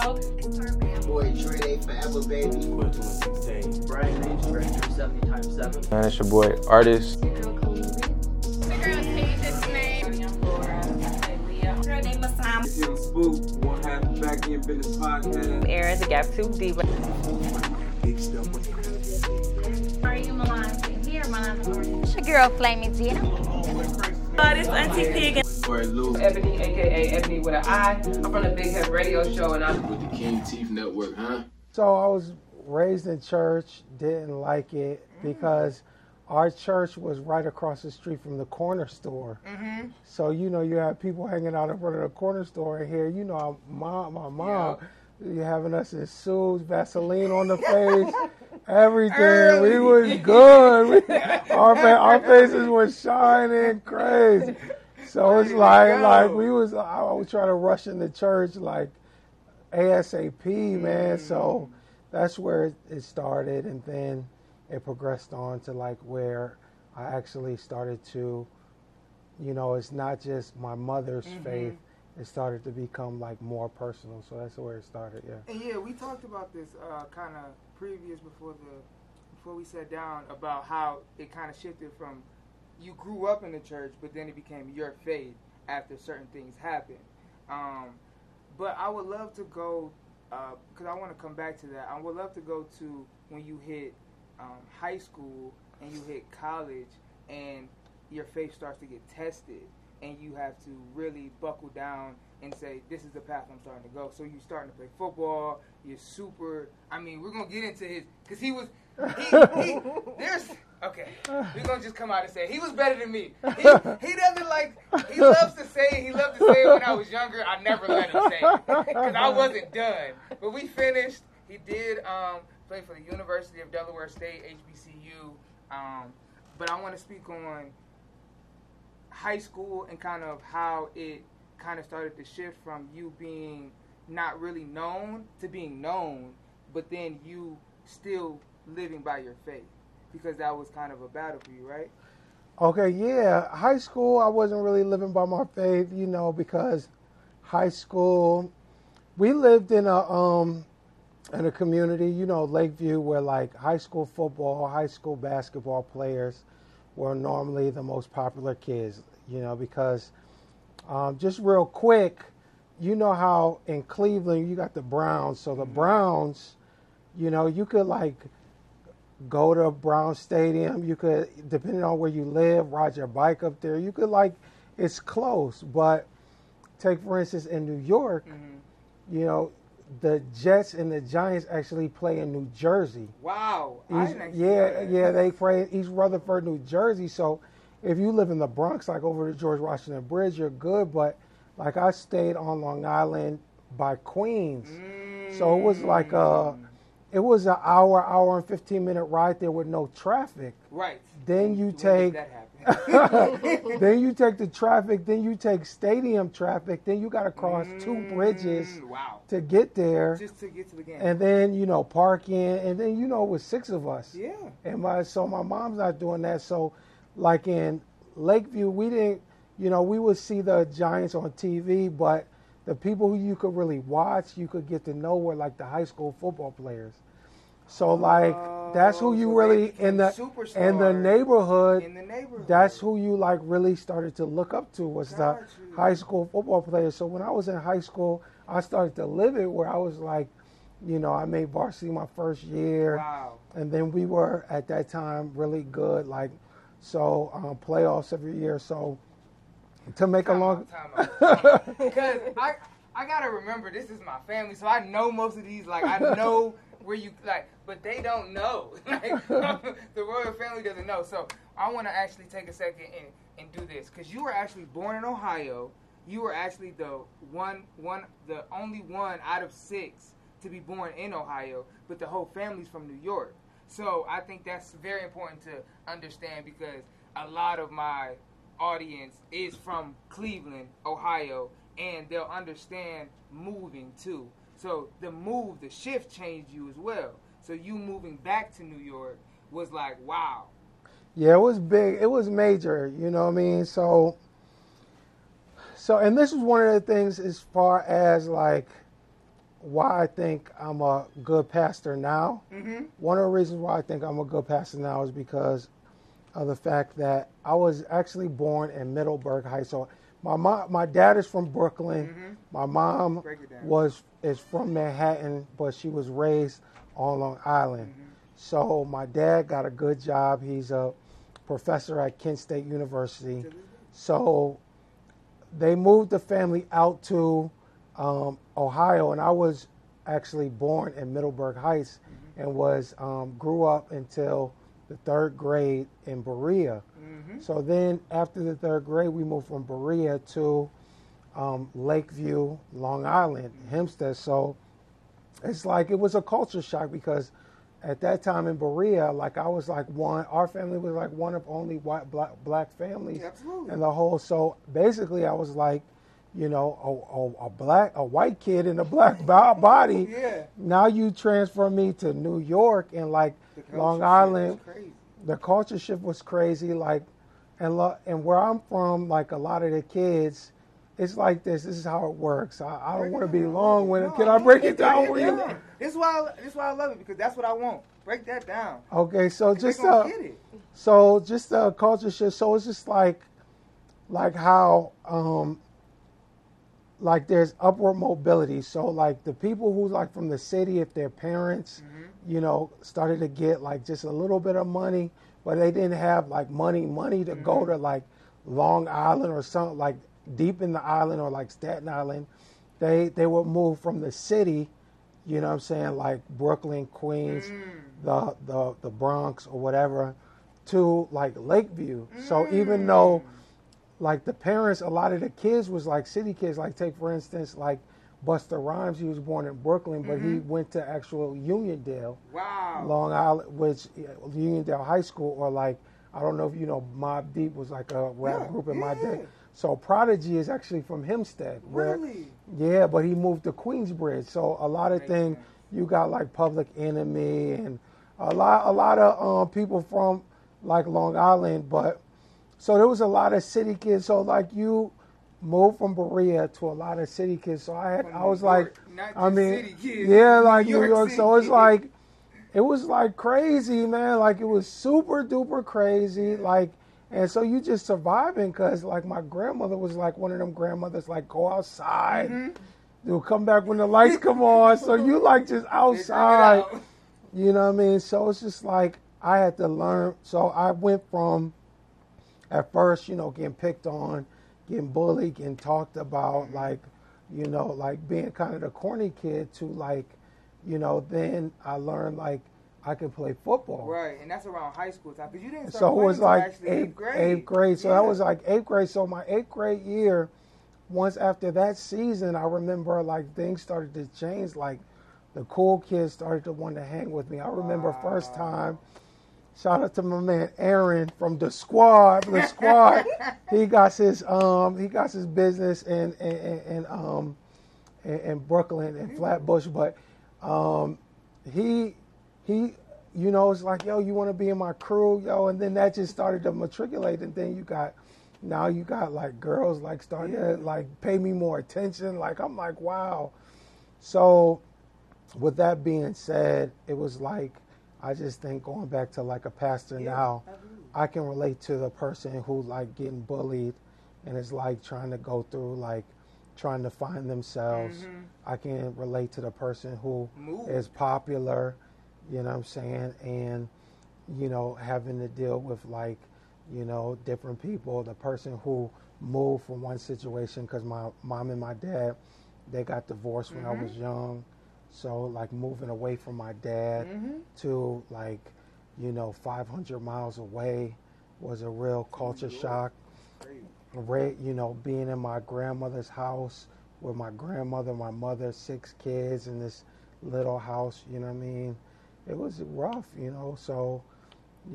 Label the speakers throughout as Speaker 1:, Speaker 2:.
Speaker 1: Smoke.
Speaker 2: Boy, Trey, they forever, baby.
Speaker 3: Brian Mays, Director 70 times 7.
Speaker 4: Man, it's your boy, artist.
Speaker 1: The girl Tasia Snake. Young Laura. Leah. Girl named Masam.
Speaker 5: Young Spook, one half of Back in Business Podcast.
Speaker 6: Era, the Gap Tooth Diva.
Speaker 1: Are you Milan? Here, Milan.
Speaker 6: It's your girl, Flaming Tina.
Speaker 7: Uh, this Auntie Pig.
Speaker 5: Boy, Lou.
Speaker 8: Ebony, aka Ebony with an I. I'm from the Big Head Radio Show, and I'm
Speaker 9: with the King Teeth Network, huh?
Speaker 10: So I was raised in church, didn't like it because our church was right across the street from the corner store.
Speaker 8: Mm-hmm.
Speaker 10: So you know you have people hanging out in front of the corner store, and here you know our mom, my mom, you having us in suits, Vaseline on the face, everything. We was good. We, our our faces were shining crazy. So it's like like we was I was trying to rush into church like ASAP, man. So that's where it, started, and then it progressed on to like where I actually started to, you know, it's not just my mother's faith. It started to become like more personal. So that's where it started. Yeah.
Speaker 11: And yeah, we talked about this uh, kind of previous before the before we sat down about how it kind of shifted from you grew up in the church, but then it became your faith after certain things happened. Um, but I would love to go because I want to come back to that. I would love to go to when you hit um, high school and you hit college and your faith starts to get tested and you have to really buckle down and say this is the path I'm starting to go. So you're starting to play football. You're super. I mean, we're gonna get into his because he was. He, he, there's okay. We're gonna just come out and say he was better than me. He, he doesn't like. He loves to say. it. He loved to say it when I was younger. I never let him say it because I wasn't done. But we finished. He did um, play for the University of Delaware State HBCU. Um, but I want to speak on high school and kind of how it kind of started to shift from you being not really known to being known, but then you still living by your faith because that was kind of a battle for you, right?
Speaker 10: Okay, yeah. High school, I wasn't really living by my faith, you know, because high school, we lived in a um in a community, you know, Lakeview, where like high school football, high school basketball players were normally the most popular kids, you know, because um, just real quick, you know how in Cleveland you got the Browns, so the Browns, you know, you could like go to Brown Stadium. You could, depending on where you live, ride your bike up there. You could like, it's close. But take for instance in New York, mm-hmm. you know, the Jets and the Giants actually play in New Jersey.
Speaker 11: Wow.
Speaker 10: East,
Speaker 11: didn't actually know
Speaker 10: yeah, yeah, they play in East Rutherford, New Jersey. So if you live in the Bronx, like over the George Washington Bridge, you're good. But like I stayed on Long Island by Queens, mm. so it was like a, it was an hour, hour and fifteen minute ride there with no traffic.
Speaker 11: Right.
Speaker 10: Then you take
Speaker 11: that happen?
Speaker 10: then you take the traffic, then you take stadium traffic, then you got to cross two bridges
Speaker 11: Mm, wow.
Speaker 10: to get there,
Speaker 11: Just to get to the game.
Speaker 10: and then you know park in, and then you know it was six of us.
Speaker 11: yeah.
Speaker 10: And my so my mom's not doing that. So, like in Lakeview, we didn't, you know, we would see the Giants on TV, but the people who you could really watch, you could get to know were like the high school football players. So like that's who
Speaker 11: Oh,
Speaker 10: you
Speaker 11: so
Speaker 10: really in the in the neighborhood.
Speaker 11: in the neighborhood.
Speaker 10: That's who you like really started to look up to was
Speaker 11: Got
Speaker 10: the
Speaker 11: you.
Speaker 10: high school football players. So when I was in high school, I started to live it where I was like, you know, I made varsity my first year,
Speaker 11: Wow.
Speaker 10: and then we were at that time really good, like so um, playoffs every year. So to make a long,
Speaker 11: time. Because I, I gotta remember this is my family, so I know most of these. Like I know where you like, but they don't know. Like the royal family doesn't know. So I want to actually take a second and, and do this because you were actually born in Ohio. You were actually the one, one, the only one out of six to be born in Ohio, but the whole family's from New York. So I think that's very important to understand because a lot of my audience is from Cleveland, Ohio, and they'll understand moving too. So the move, the shift changed you as well. So you moving back to New York was like, wow.
Speaker 10: yeah, it was big. It was major. You know what I mean? So, so and this is one of the things as far as like why I think I'm a good pastor now.
Speaker 11: Mm-hmm.
Speaker 10: One of the reasons why I think I'm a good pastor now is because of the fact that I was actually born in Middleburg High School. My mom, my dad is from Brooklyn.
Speaker 11: Mhm.
Speaker 10: My mom
Speaker 11: Break it down.
Speaker 10: was is from Manhattan, but she was raised on Long Island.
Speaker 11: Mhm.
Speaker 10: So my dad got a good job. He's a professor at Kent State University. So they moved the family out to um, Ohio, and I was actually born in Middleburg Heights and was um, grew up until the third grade in Berea.
Speaker 11: Mm-hmm.
Speaker 10: So then, after the third grade, we moved from Berea to um, Lakeview, Long Island, Hempstead. So it's like it was a culture shock because at that time in Berea, like I was like one, our family was like one of only white black, black families
Speaker 11: Absolutely.
Speaker 10: in the whole. So basically, I was like, you know, a, a, a black, a white kid in a black body.
Speaker 11: Yeah.
Speaker 10: Now you transfer me to New York and like Long Island the culture shift was crazy. Like, and lo- and where I'm from, like a lot of the kids, it's like this. This is how it works. I, I don't want to be long with
Speaker 11: No,
Speaker 10: it. Can I break it down for you?
Speaker 11: down. This is why I, this is why I love it because that's what I want. Break that down.
Speaker 10: Okay, so just uh, so just the culture shift. So it's just like, like how um, like there's upward mobility. So like the people who like from the city, if their parents,
Speaker 11: Mm-hmm.
Speaker 10: You know, started to get like just a little bit of money, but they didn't have like money, money to go
Speaker 11: Mm-hmm.
Speaker 10: to like Long Island or something like deep in the island or like Staten Island, they they would move from the city, you know what I'm saying, like Brooklyn, Queens,
Speaker 11: Mm.
Speaker 10: the the the Bronx or whatever, to like Lakeview. So even though like the parents, a lot of the kids was like city kids. Like take for instance, like Busta Rhymes, he was born in Brooklyn, but he went to actual Uniondale,
Speaker 11: Wow.
Speaker 10: Long Island, which Uniondale High School, or like I don't know if you know Mobb Deep was like a rap
Speaker 11: Yeah,
Speaker 10: group in my day. So Prodigy is actually from Hempstead. where-
Speaker 11: Really?
Speaker 10: yeah, but he moved to Queensbridge. So a lot of things you got like Public Enemy and a lot a lot of um, people from like Long Island, but so there was a lot of city kids. So like you moved from Berea to a lot of city kids. So I had I was like
Speaker 11: York, not
Speaker 10: I mean yeah, like New
Speaker 11: York
Speaker 10: York. So it's
Speaker 11: kids.
Speaker 10: like it was like crazy, man. Like it was super duper crazy. Like and so you just surviving because like my grandmother was like one of them grandmothers like go outside.
Speaker 11: Mm-hmm.
Speaker 10: You'll come back when the lights come on. So you like just
Speaker 11: They bring it
Speaker 10: outside.
Speaker 11: out.
Speaker 10: You know what I mean? So it's just like I had to learn. So I went from at first, you know, getting picked on, getting bullied, getting talked about, like, you know, like being kind of the corny kid to like, you know, then I learned like I can play football.
Speaker 11: Right, and that's around high school time because you didn't start
Speaker 10: So it was like
Speaker 11: actually
Speaker 10: eighth,
Speaker 11: eighth grade.
Speaker 10: eighth grade. So
Speaker 11: Yeah.
Speaker 10: that was like eighth grade. So my eighth grade year, once after that season, I remember like things started to change. Like the cool kids started to want to hang with me. I remember first time. Shout out to my man Aaron from the squad. The squad. he got his um he got his business in in, in, in um in, in Brooklyn and Flatbush, but um he he you know it's like yo you want to be in my crew yo and then that just started to matriculate and then you got now you got like girls like starting to like pay me more attention like I'm like wow so with that being said it was like I just think going back to like a pastor now I can relate to the person who like getting bullied and is like trying to go through like trying to find themselves. Mm-hmm. I can relate to the person who
Speaker 11: Move.
Speaker 10: is popular, you know what I'm saying, and you know having to deal with like you know different people. The person who moved from one situation because my mom and my dad they got divorced when I mm-hmm. was young, so like moving away from my dad
Speaker 11: Mhm.
Speaker 10: to like you know 500 miles away was a real culture shock. Ra- you know, being in my grandmother's house with my grandmother, my mother, six kids in this little house, you know what I mean? It was rough, you know. So,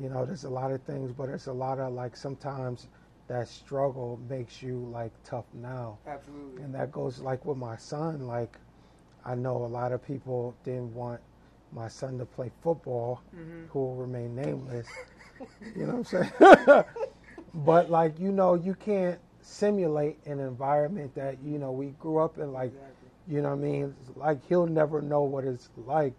Speaker 10: you know, there's a lot of things, but there's a lot of like sometimes that struggle makes you like tough now.
Speaker 11: Absolutely.
Speaker 10: And that goes like with my son. Like, I know a lot of people didn't want my son to play football,
Speaker 11: Mhm.
Speaker 10: who will remain nameless. you know what I'm saying? but like, you know, you can't simulate an environment that you know we grew up in. Like,
Speaker 11: Exactly.
Speaker 10: You know what I mean? Like he'll never know what it's like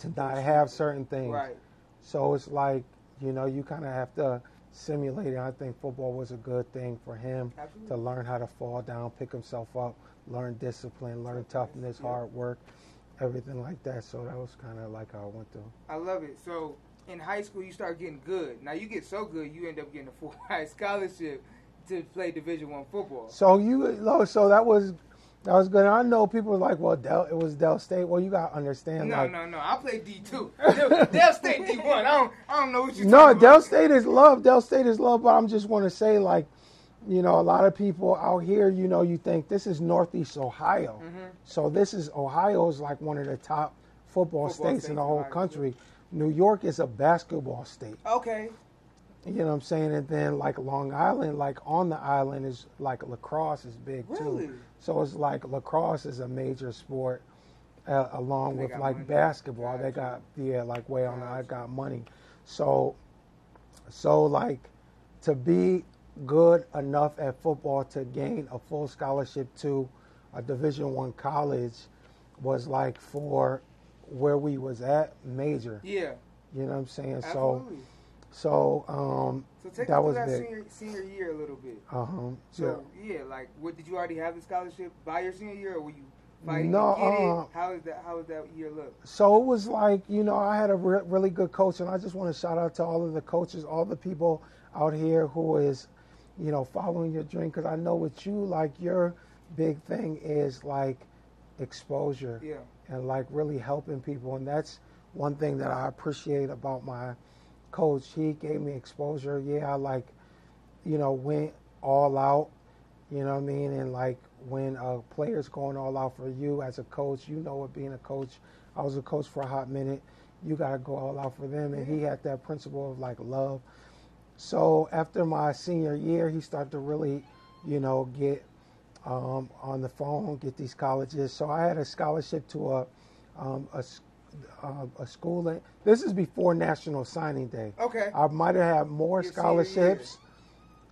Speaker 10: to not have certain things.
Speaker 11: Right.
Speaker 10: So it's like, you know, you kind of have to simulate it. I think football was a good thing for him
Speaker 11: Absolutely.
Speaker 10: to learn how to fall down, pick himself up, learn discipline, learn toughness,
Speaker 11: Yeah.
Speaker 10: hard work, everything like that. So that was kind of like how I went through.
Speaker 11: I love it. So in high school, you start getting good. Now you get so good, you end up getting a full ride scholarship to play Division One football.
Speaker 10: So you, so that was that was good. I know people were like, well, Del, it was Del State. Well, you got to understand,
Speaker 11: No,
Speaker 10: like,
Speaker 11: no, no. I play D two. They'll stay D one. I don't. I don't know what you're
Speaker 10: No, Del State is love. Del State is love, but I'm just want to say, like, you know, a lot of people out here, you know, you think this is Northeast Ohio.
Speaker 11: Mm-hmm.
Speaker 10: So this is Ohio is like one of the top football,
Speaker 11: Football
Speaker 10: states, in the whole
Speaker 11: Ohio,
Speaker 10: country. New York is a basketball state.
Speaker 11: Okay.
Speaker 10: You know what I'm saying? And then like Long Island, like on the island is like lacrosse is big
Speaker 11: Really?
Speaker 10: too. So it's like lacrosse is a major sport, uh, along with like
Speaker 11: money.
Speaker 10: basketball. They
Speaker 11: Gotcha.
Speaker 10: got yeah, like way on. the I got money, so so like to be good enough at football to gain a full scholarship to a Division One college was like for where we was at major.
Speaker 11: Yeah.
Speaker 10: You know what I'm saying? So
Speaker 11: Absolutely.
Speaker 10: so um
Speaker 11: So take
Speaker 10: that was
Speaker 11: that
Speaker 10: big.
Speaker 11: senior senior year a little bit.
Speaker 10: uh huh.
Speaker 11: So yeah, like, what did you already have the scholarship by your senior year, or were you fighting
Speaker 10: No,
Speaker 11: to get
Speaker 10: uh,
Speaker 11: it? How is that? How was that year look?
Speaker 10: So it was like, you know, I had a re- really good coach, and I just want to shout out to all of the coaches, all the people out here who is, you know, following your dream. Because I know with you, like, your big thing is like exposure
Speaker 11: Yeah.
Speaker 10: and like really helping people. And that's one thing that I appreciate about my coach. He gave me exposure. Yeah, I like, you know, went all out, you know what I mean? And like when a player's going all out for you as a coach, you know what being a coach. I was a coach for a hot minute. You got to go all out for them. And he had that principle of like love. So after my senior year, he started to really, you know, get um, on the phone, get these colleges. So I had a scholarship to a um, a, uh, a school. In, this is before National Signing Day.
Speaker 11: Okay.
Speaker 10: I might have had more
Speaker 11: Your
Speaker 10: scholarships.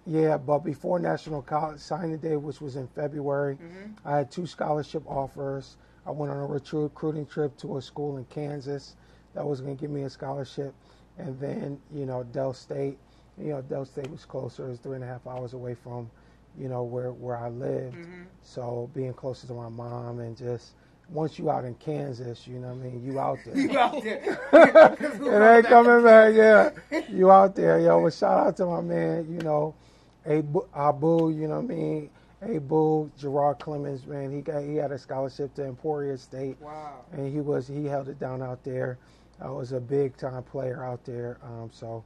Speaker 10: Yeah, but before National Signing Day, which was in February,
Speaker 11: Mhm.
Speaker 10: I had two scholarship offers. I went on a recruiting trip to a school in Kansas that was going to give me a scholarship, and then you know Del State. You know Del State was closer; it's three and a half hours away from, you know where where I lived.
Speaker 11: Mhm.
Speaker 10: So being closer to my mom and just once you out in Kansas, you know what I mean, you out there.
Speaker 11: You out there?
Speaker 10: it ain't coming back. Yeah, you out there, yo. But shout out to my man, you know, Abu, Abu you know what I mean. Abu Gerard Clemens, man, he got he had a scholarship to Emporia State,
Speaker 11: Wow.
Speaker 10: and he was he held it down out there. I was a big time player out there. Um, so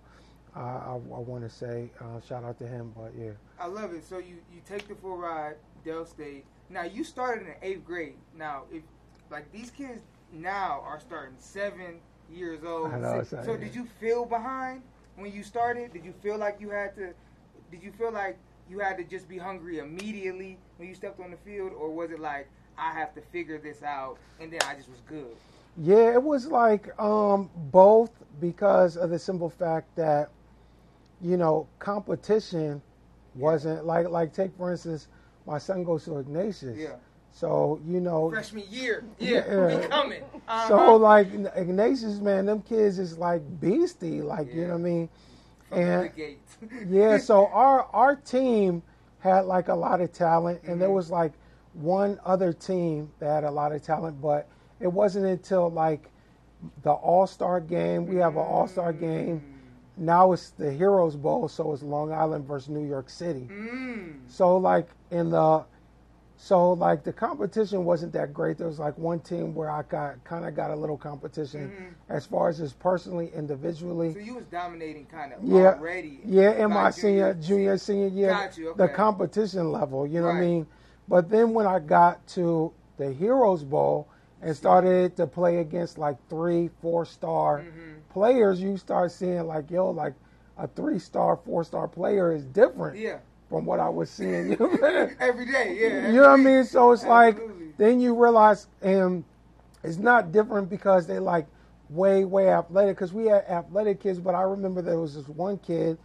Speaker 10: uh, I, I want to say uh, shout out to him. But yeah,
Speaker 11: I love it. So you you take the full ride, Del State. Now you started in eighth grade. Now if like these kids now are starting seven years old.
Speaker 10: I know,
Speaker 11: six- so did you feel behind when you started? Did you feel like you had to? Did you feel like you had to just be hungry immediately when you stepped on the field, or was it like I have to figure this out and then I just was good?
Speaker 10: Yeah, it was like um, both because of the simple fact that, you know, competition wasn't like like take for instance, my son goes to Ignatius.
Speaker 11: Yeah.
Speaker 10: So you know,
Speaker 11: Freshman year, yeah,
Speaker 10: Yeah.
Speaker 11: we coming. Uh-huh.
Speaker 10: so like Ignatius, man, them kids is like beastie, like you know what I mean.
Speaker 11: From
Speaker 10: and- yeah, so our our team had like a lot of talent, and there
Speaker 11: Mhm.
Speaker 10: was like one other team that had a lot of talent, but it wasn't until like the All Star game. We have an All Star game. Now it's the Heroes Bowl, so it's Long Island versus New York City.
Speaker 11: Mm.
Speaker 10: So like in the so like the competition wasn't that great. There was like one team where I got kind of got a little competition
Speaker 11: Mhm.
Speaker 10: as far as just personally, individually.
Speaker 11: So you was dominating kind of
Speaker 10: Yeah,
Speaker 11: already.
Speaker 10: Yeah, in my senior, junior, senior year,
Speaker 11: Got you,
Speaker 10: the competition level, you know what I mean? But then when I got to the Heroes Bowl and started to play against like three, four star
Speaker 11: Mhm.
Speaker 10: Players, you start seeing like, yo, like a three star, four star player is different
Speaker 11: Yeah.
Speaker 10: from what I was seeing. You know what I mean?
Speaker 11: Every day, yeah.
Speaker 10: You know what I mean? So it's like then you realize, and it's not different because they like way way athletic. Because we had athletic kids, but I remember there was this one kid.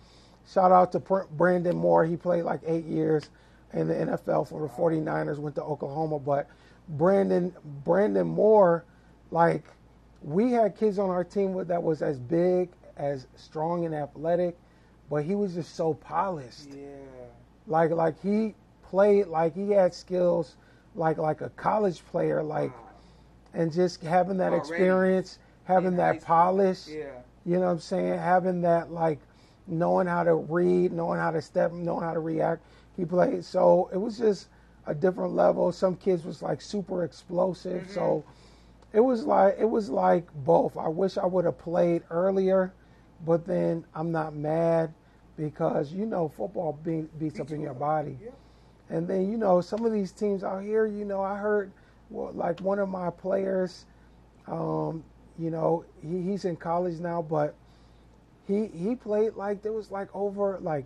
Speaker 10: Shout out to Brandon Moore. He played like eight years in the NFL for the 49ers, went to Oklahoma. But Brandon Brandon Moore, like we had kids on our team that was as big, as strong and athletic, but he was just so polished.
Speaker 11: Yeah.
Speaker 10: Like like he played like he had skills like like a college player, like and just having that
Speaker 11: Already
Speaker 10: experience, having
Speaker 11: in
Speaker 10: that polish.
Speaker 11: Yeah.
Speaker 10: You know what I'm saying? Having that like knowing how to read, knowing how to step, knowing how to react. He played so it was just a different level. Some kids was like super explosive. So mm-hmm. It was like it was like both. I wish I would have played earlier, but then I'm not mad because you know football be, beats up in your body. And then you know some of these teams out here, you know, I heard well, like one of my players, um, you know, he, he's in college now, but he he played like there was like over like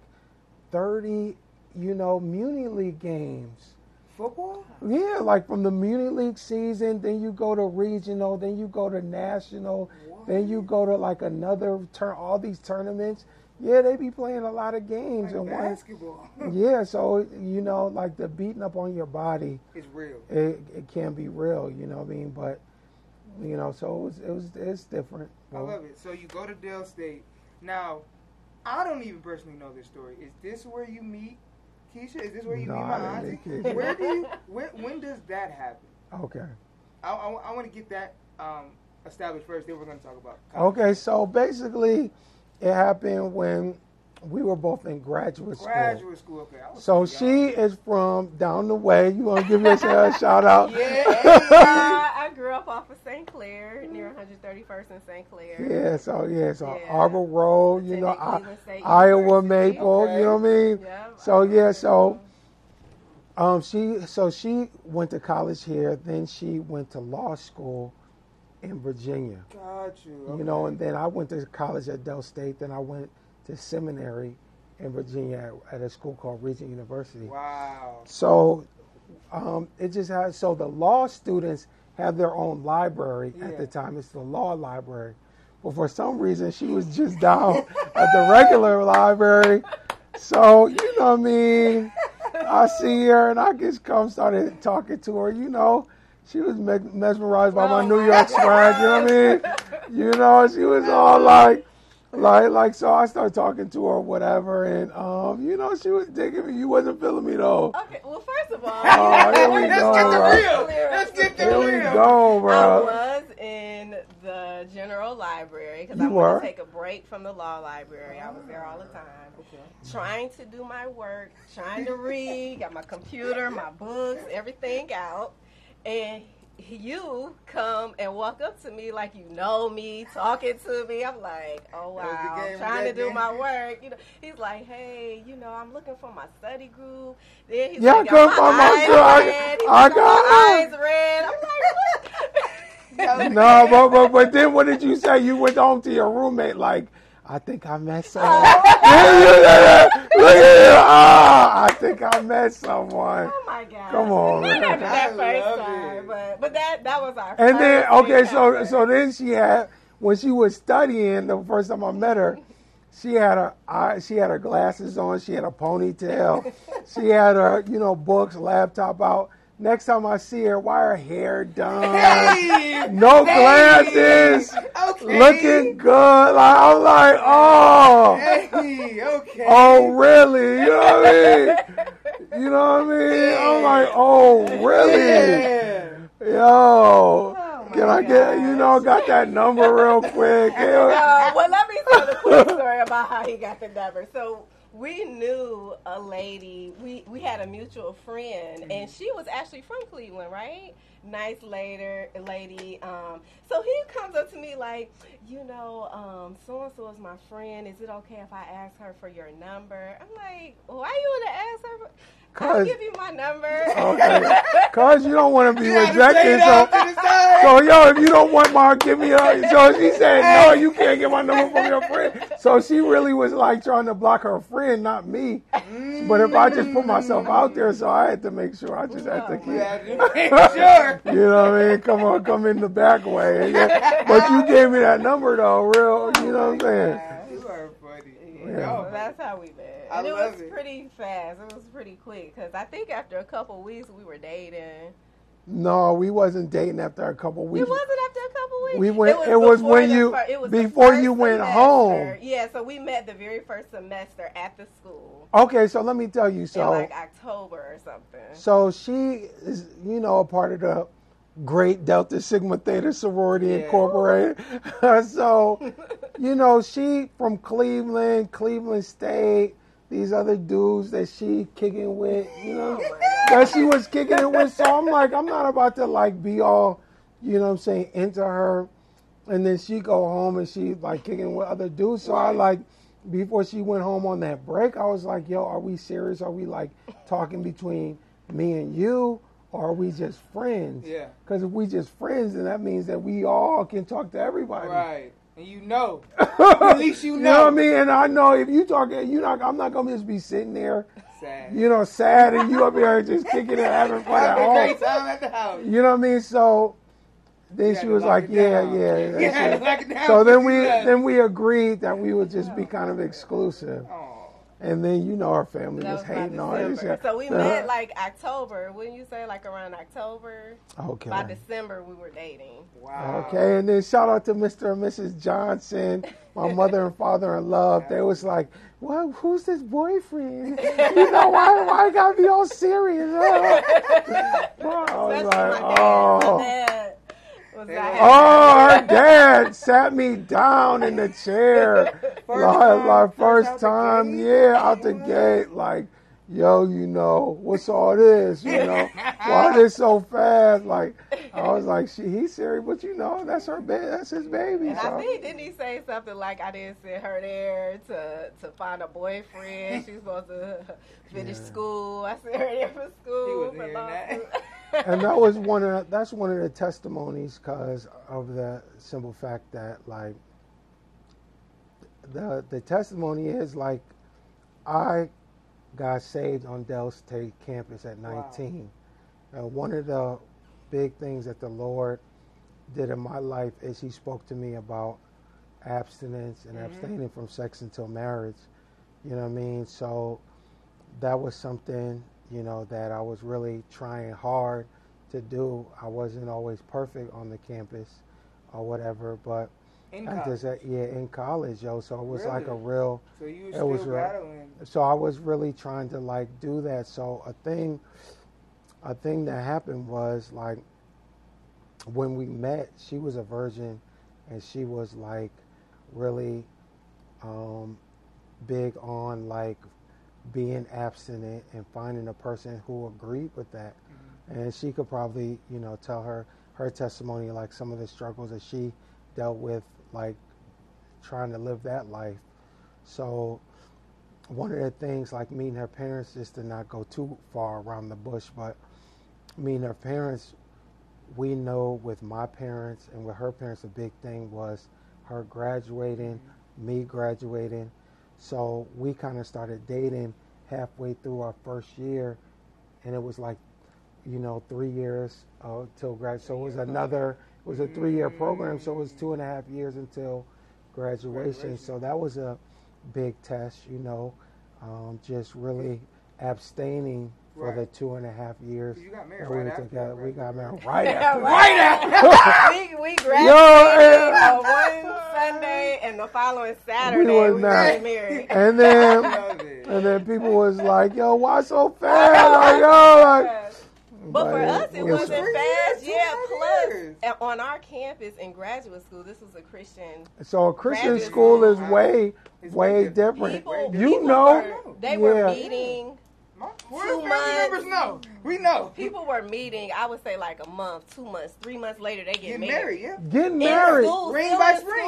Speaker 10: thirty, you know, Muni League games.
Speaker 11: Football?
Speaker 10: Yeah, like from the Muni League season, then you go to regional, then you go to national, then you go to like another turn. All these tournaments, yeah, they be playing a lot of games
Speaker 11: Like
Speaker 10: and one.
Speaker 11: basketball.
Speaker 10: Yeah, so you know, like the beating up on your body,
Speaker 11: It's real.
Speaker 10: it it can be real. You know what I mean? But you know, so it was it was it's different.
Speaker 11: I love it. So you go to Del State. Now, I don't even personally know this story. Is this where you meet Kiesha? Is this where you
Speaker 10: No,
Speaker 11: meet my auntie? Where do you? When, when does that happen?
Speaker 10: Okay.
Speaker 11: I, I, want to get that um, established first. Then we're going to talk about.
Speaker 10: Okay, so basically, it happened when we were both in graduate school.
Speaker 11: Graduate school. Okay. I was
Speaker 10: So she
Speaker 11: young.
Speaker 10: is from down the way. You want to give yourself a shout out?
Speaker 7: Uh, I grew up off of St. Clair, near 131st and St. Clair.
Speaker 10: Yeah, so yeah, so
Speaker 7: Yeah.
Speaker 10: Arbor Road, you know, I, Iowa
Speaker 7: University.
Speaker 10: Maple, you know what I mean?
Speaker 7: Yeah,
Speaker 10: So
Speaker 7: I
Speaker 10: yeah, so um, she so she went to college here, then she went to law school in Virginia.
Speaker 11: Got you.
Speaker 10: You know, and then I went to college at Del State, then I went to seminary in Virginia at, at a school called Regent University.
Speaker 11: Wow.
Speaker 10: So um, it just has so the law students have their own library at the time. It's the law library. But for some reason, she was just down at the regular library. So you know what I mean. I see her and I just come started talking to her. You know, she was me- mesmerized by my
Speaker 7: Oh
Speaker 10: New York swag. You know what I mean. You know, she was all like. Like, like, so I started talking to her, whatever, and um, you know, she was digging me. You wasn't feeling me though.
Speaker 7: Okay, well, first of all,
Speaker 10: Oh, here we
Speaker 11: Let's
Speaker 10: go,
Speaker 11: get the
Speaker 10: bro.
Speaker 11: real. Let's get the
Speaker 10: Here we
Speaker 11: real.
Speaker 10: go,
Speaker 7: I
Speaker 10: bro.
Speaker 7: was in the general library because I wanted
Speaker 10: were?
Speaker 7: to take a break from the law library. I was there all the time, Okay. trying to do my work, trying to read, got my computer, my books, everything out, and you come and walk up to me like you know me, talking to me. I'm like, oh
Speaker 11: That was the
Speaker 7: wow,
Speaker 11: game,
Speaker 7: I'm trying to do
Speaker 11: game.
Speaker 7: my work. You know, he's like, hey, you know, I'm looking for my study group. Then he's
Speaker 10: Yeah,
Speaker 7: like,
Speaker 10: come
Speaker 7: got my
Speaker 10: my
Speaker 7: eyes
Speaker 10: girl. I-
Speaker 7: red. He's
Speaker 10: I
Speaker 7: got
Speaker 10: got
Speaker 7: my
Speaker 10: it.
Speaker 7: eyes red. I'm like, look.
Speaker 10: No, but, but but then what did you say? You went home to your roommate like, I think I met someone.
Speaker 7: Oh.
Speaker 10: Yeah, yeah, yeah, yeah. Look at you. Ah, I think I met someone.
Speaker 7: Oh my god!
Speaker 10: Come on,
Speaker 7: Not
Speaker 10: man.
Speaker 7: after that
Speaker 11: I
Speaker 7: first
Speaker 11: love
Speaker 7: time, but but that that was our.
Speaker 10: And then okay, so
Speaker 7: encounter.
Speaker 10: so then she had when she was studying the first time I met her, she had her eye, she had her glasses on, she had a ponytail, she had her you know books, laptop out. Next time I see her, why her hair done,
Speaker 11: Hey,
Speaker 10: no glasses, looking good. Like I'm like, oh,
Speaker 11: Hey, okay.
Speaker 10: oh really? You know what I mean? You know what I mean? I'm like, oh really?
Speaker 11: Yeah.
Speaker 10: Yo,
Speaker 7: Oh,
Speaker 10: can I get you know got that number real quick?
Speaker 7: Uh, well, let me tell the quick story about how he got the number. So we knew a lady. We we had a mutual friend, and she was actually from Cleveland, right? Nice later lady. Um, so he comes up to me like, you know, um, so and so is my friend. Is it okay if I ask her for your number? I'm like, why you want to ask her? For- I'll
Speaker 10: 'Cause-
Speaker 7: give you my number.
Speaker 10: Okay. Cause you don't want to be
Speaker 11: You gotta say
Speaker 10: rejected. So,
Speaker 11: off to the side.
Speaker 10: so yo, if you don't want my, give me a. So she said, no, you can't get my number from your friend. So she really was like trying to block her friend, not me. But if I just put myself out there, so I had to make sure I just had to keep.
Speaker 11: had sure.
Speaker 10: You know what I mean? Come on, come in the back way. Yeah. But you gave me that number though, real. You know what I'm saying?
Speaker 11: You.
Speaker 10: Yeah.
Speaker 7: So that's how we met.
Speaker 11: I
Speaker 7: and it
Speaker 11: love
Speaker 7: was
Speaker 11: it.
Speaker 7: pretty fast. It was pretty quick because I think after a couple weeks we were dating.
Speaker 10: No, we wasn't dating after a couple weeks.
Speaker 7: It wasn't after a couple weeks.
Speaker 10: We went- it was
Speaker 7: before
Speaker 10: when you-
Speaker 7: fir- it was
Speaker 10: before you went
Speaker 7: semester.
Speaker 10: home.
Speaker 7: Yeah, so we met the very first semester at the school.
Speaker 10: Okay, so let me tell you.
Speaker 7: in
Speaker 10: So,
Speaker 7: like October or something.
Speaker 10: so she is, you know, a part of the Great Delta Sigma Theta Sorority
Speaker 11: Yeah.
Speaker 10: Incorporated. so, you know, she from Cleveland, Cleveland State. These other dudes that she kicking with, you know, that she was kicking it with. So I'm like, I'm not about to like be all, you know, what I'm saying, into her, and then she go home and she like kicking with other dudes. So I like before she went home on that break, I was like, yo, are we serious? Are we like talking between me and you? Or are we just friends?
Speaker 11: Yeah.
Speaker 10: Because if we just friends, then that means that we all can talk to everybody.
Speaker 11: Right. And you know. At least you
Speaker 10: You know what I
Speaker 11: know.
Speaker 10: mean? And I know if you talking, you not, I'm not gonna just be sitting there,
Speaker 11: Sad.
Speaker 10: you know, sad, and you up here just kicking it, having fun at home.
Speaker 11: time at house.
Speaker 10: You know what I mean? So then she was like, "Yeah,
Speaker 11: down.
Speaker 10: yeah."
Speaker 11: You
Speaker 10: that's
Speaker 11: had to
Speaker 10: it.
Speaker 11: lock it down
Speaker 10: So then we then we agreed that we would just be oh. kind of exclusive.
Speaker 11: Aw.
Speaker 10: And then you know our family
Speaker 7: That
Speaker 10: was
Speaker 7: was
Speaker 10: hating on
Speaker 7: us. So we
Speaker 10: Uh,
Speaker 7: met like October. Wouldn't you say like around October?
Speaker 10: Okay.
Speaker 7: By December we were dating.
Speaker 11: Wow.
Speaker 10: Okay, and then shout out to Mr. and Mrs. Johnson, my mother and father in love. They was like, "Well, who's this boyfriend? You know why? Why gotta be all serious?" I was
Speaker 7: Especially
Speaker 10: like,
Speaker 7: my dad.
Speaker 10: "Oh."
Speaker 7: My dad was
Speaker 11: They
Speaker 10: Oh, her dad sat me down in the chair.
Speaker 11: First
Speaker 10: like,
Speaker 11: time,
Speaker 10: like
Speaker 11: first
Speaker 10: first
Speaker 11: out
Speaker 10: time, yeah, out the gate. Like, yo, you know, what's all this? You know, why this so fast? Like, I was like, she, he's serious, but you know, that's her, ba- that's his baby.
Speaker 7: And
Speaker 10: so.
Speaker 7: I think didn't he say something like I didn't send her there to to find a boyfriend. She's supposed to finish
Speaker 10: Yeah.
Speaker 7: school. I sent her there for school.
Speaker 11: wasn't
Speaker 7: for
Speaker 11: hearing that.
Speaker 10: and that was one of the, that's one of the testimonies because of the simple fact that like the the testimony is like I got saved on Del State campus at
Speaker 11: Wow.
Speaker 10: 19. Uh, one of the big things that the Lord did in my life is He spoke to me about abstinence and
Speaker 11: Mhm.
Speaker 10: abstaining from sex until marriage. You know what I mean? So that was something you know that I was really trying hard to do. I wasn't always perfect on the campus or whatever, but
Speaker 11: In
Speaker 10: I just uh, yeah in college, yo. So it was like a real.
Speaker 11: So you were
Speaker 10: it
Speaker 11: still
Speaker 10: was real.
Speaker 11: battling.
Speaker 10: So I was really trying to like do that. So a thing, a thing that happened was like when we met, she was a virgin, and she was like really um, big on like being abstinent and finding a person who agreed with that. Mm-hmm. And she could probably, you know, tell her her testimony, like some of the struggles that she dealt with, like trying to live that life. So one of the things, like meeting her parents, just to not go too far around the bush, but meeting her parents, we know with my parents and with her parents, a big thing was her graduating, mm-hmm. me graduating. So we kind of started dating halfway through our first year, and it was like, you know, three years uh, till grad. So it was another, it was a three-year program. So it was two and a half years until graduation.
Speaker 11: Graduation.
Speaker 10: So that was a big test, you know, um, just really abstaining for
Speaker 11: Right.
Speaker 10: the two and a half years.
Speaker 11: You got married
Speaker 10: we
Speaker 11: right
Speaker 10: were
Speaker 11: after
Speaker 10: together. We got married right after.
Speaker 11: Right after.
Speaker 7: we we graduated
Speaker 10: Yo,
Speaker 7: on one Sunday, and the following Saturday
Speaker 10: was
Speaker 7: we
Speaker 10: married.
Speaker 7: got married.
Speaker 10: And then and then people was like, "Yo, why so fast?" Like, yo, like.
Speaker 7: But for us, it
Speaker 10: was-
Speaker 7: wasn't fast.
Speaker 11: years,
Speaker 7: Yeah,
Speaker 11: and
Speaker 7: plus on our campus in graduate school, this was a Christian.
Speaker 10: So a Christian school is
Speaker 11: school.
Speaker 10: way, way
Speaker 11: way
Speaker 10: different.
Speaker 7: People,
Speaker 10: You
Speaker 7: people
Speaker 10: know,
Speaker 7: were, they were
Speaker 10: Yeah.
Speaker 7: meeting.
Speaker 11: My- Where
Speaker 7: Two
Speaker 11: family
Speaker 7: months.
Speaker 11: members know? We know.
Speaker 7: People were meeting. I would say like a month, two months, three months later, they get,
Speaker 11: Get
Speaker 7: married.
Speaker 11: married, yeah.
Speaker 10: Getting married.
Speaker 7: school,
Speaker 11: Ring by spring.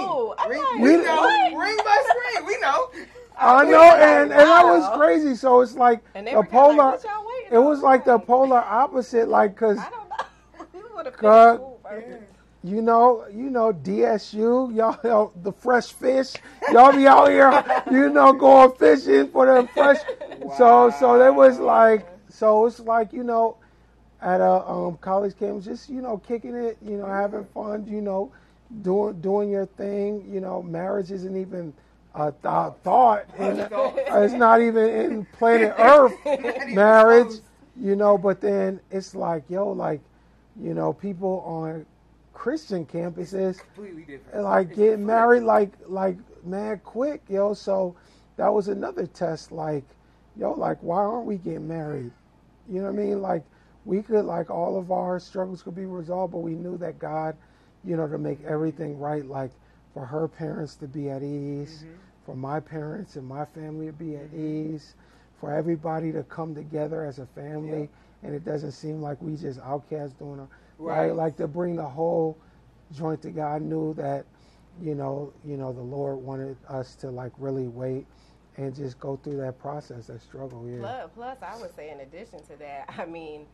Speaker 11: Ring,
Speaker 7: like,
Speaker 11: we
Speaker 10: We-
Speaker 11: know.
Speaker 7: what?
Speaker 11: Ring by spring. We know.
Speaker 10: I know, and and that was crazy. So it's like
Speaker 7: And they
Speaker 10: the
Speaker 7: were kinda like,
Speaker 10: polar.
Speaker 7: y'all
Speaker 10: It was like the polar opposite, like because
Speaker 7: I don't know. would have
Speaker 10: God-
Speaker 7: finished school first.
Speaker 10: you know, you know, DSU, y'all, y'all, the fresh fish, y'all be out here, you know, going fishing for the fresh. So, so it was like, so it's like, you know, at a um, college campus, just you know, kicking it, you know, having fun, you know, doing doing your thing. You know, marriage isn't even a th- thought. It's not even in planet Earth marriage, you know. But then it's like, yo, like, you know, people on Christian campuses like
Speaker 11: It's
Speaker 10: getting married like like mad quick, yo. So that was another test. Like, yo, like why aren't we getting married? You know what I mean? Like we could like all of our struggles could be resolved, but we knew that God, you know, to make everything right, like for her parents to be at ease,
Speaker 11: Mm-hmm.
Speaker 10: for my parents and my family to be at ease, for everybody to come together as a family, and it doesn't seem like we just outcasts doing it. right.
Speaker 11: Right.
Speaker 10: Like to bring the whole joint to God knew that, you know, you know, the Lord wanted us to like really wait and just go through that process, that struggle. Yeah.
Speaker 7: Plus, plus, I would say in addition to that, I mean,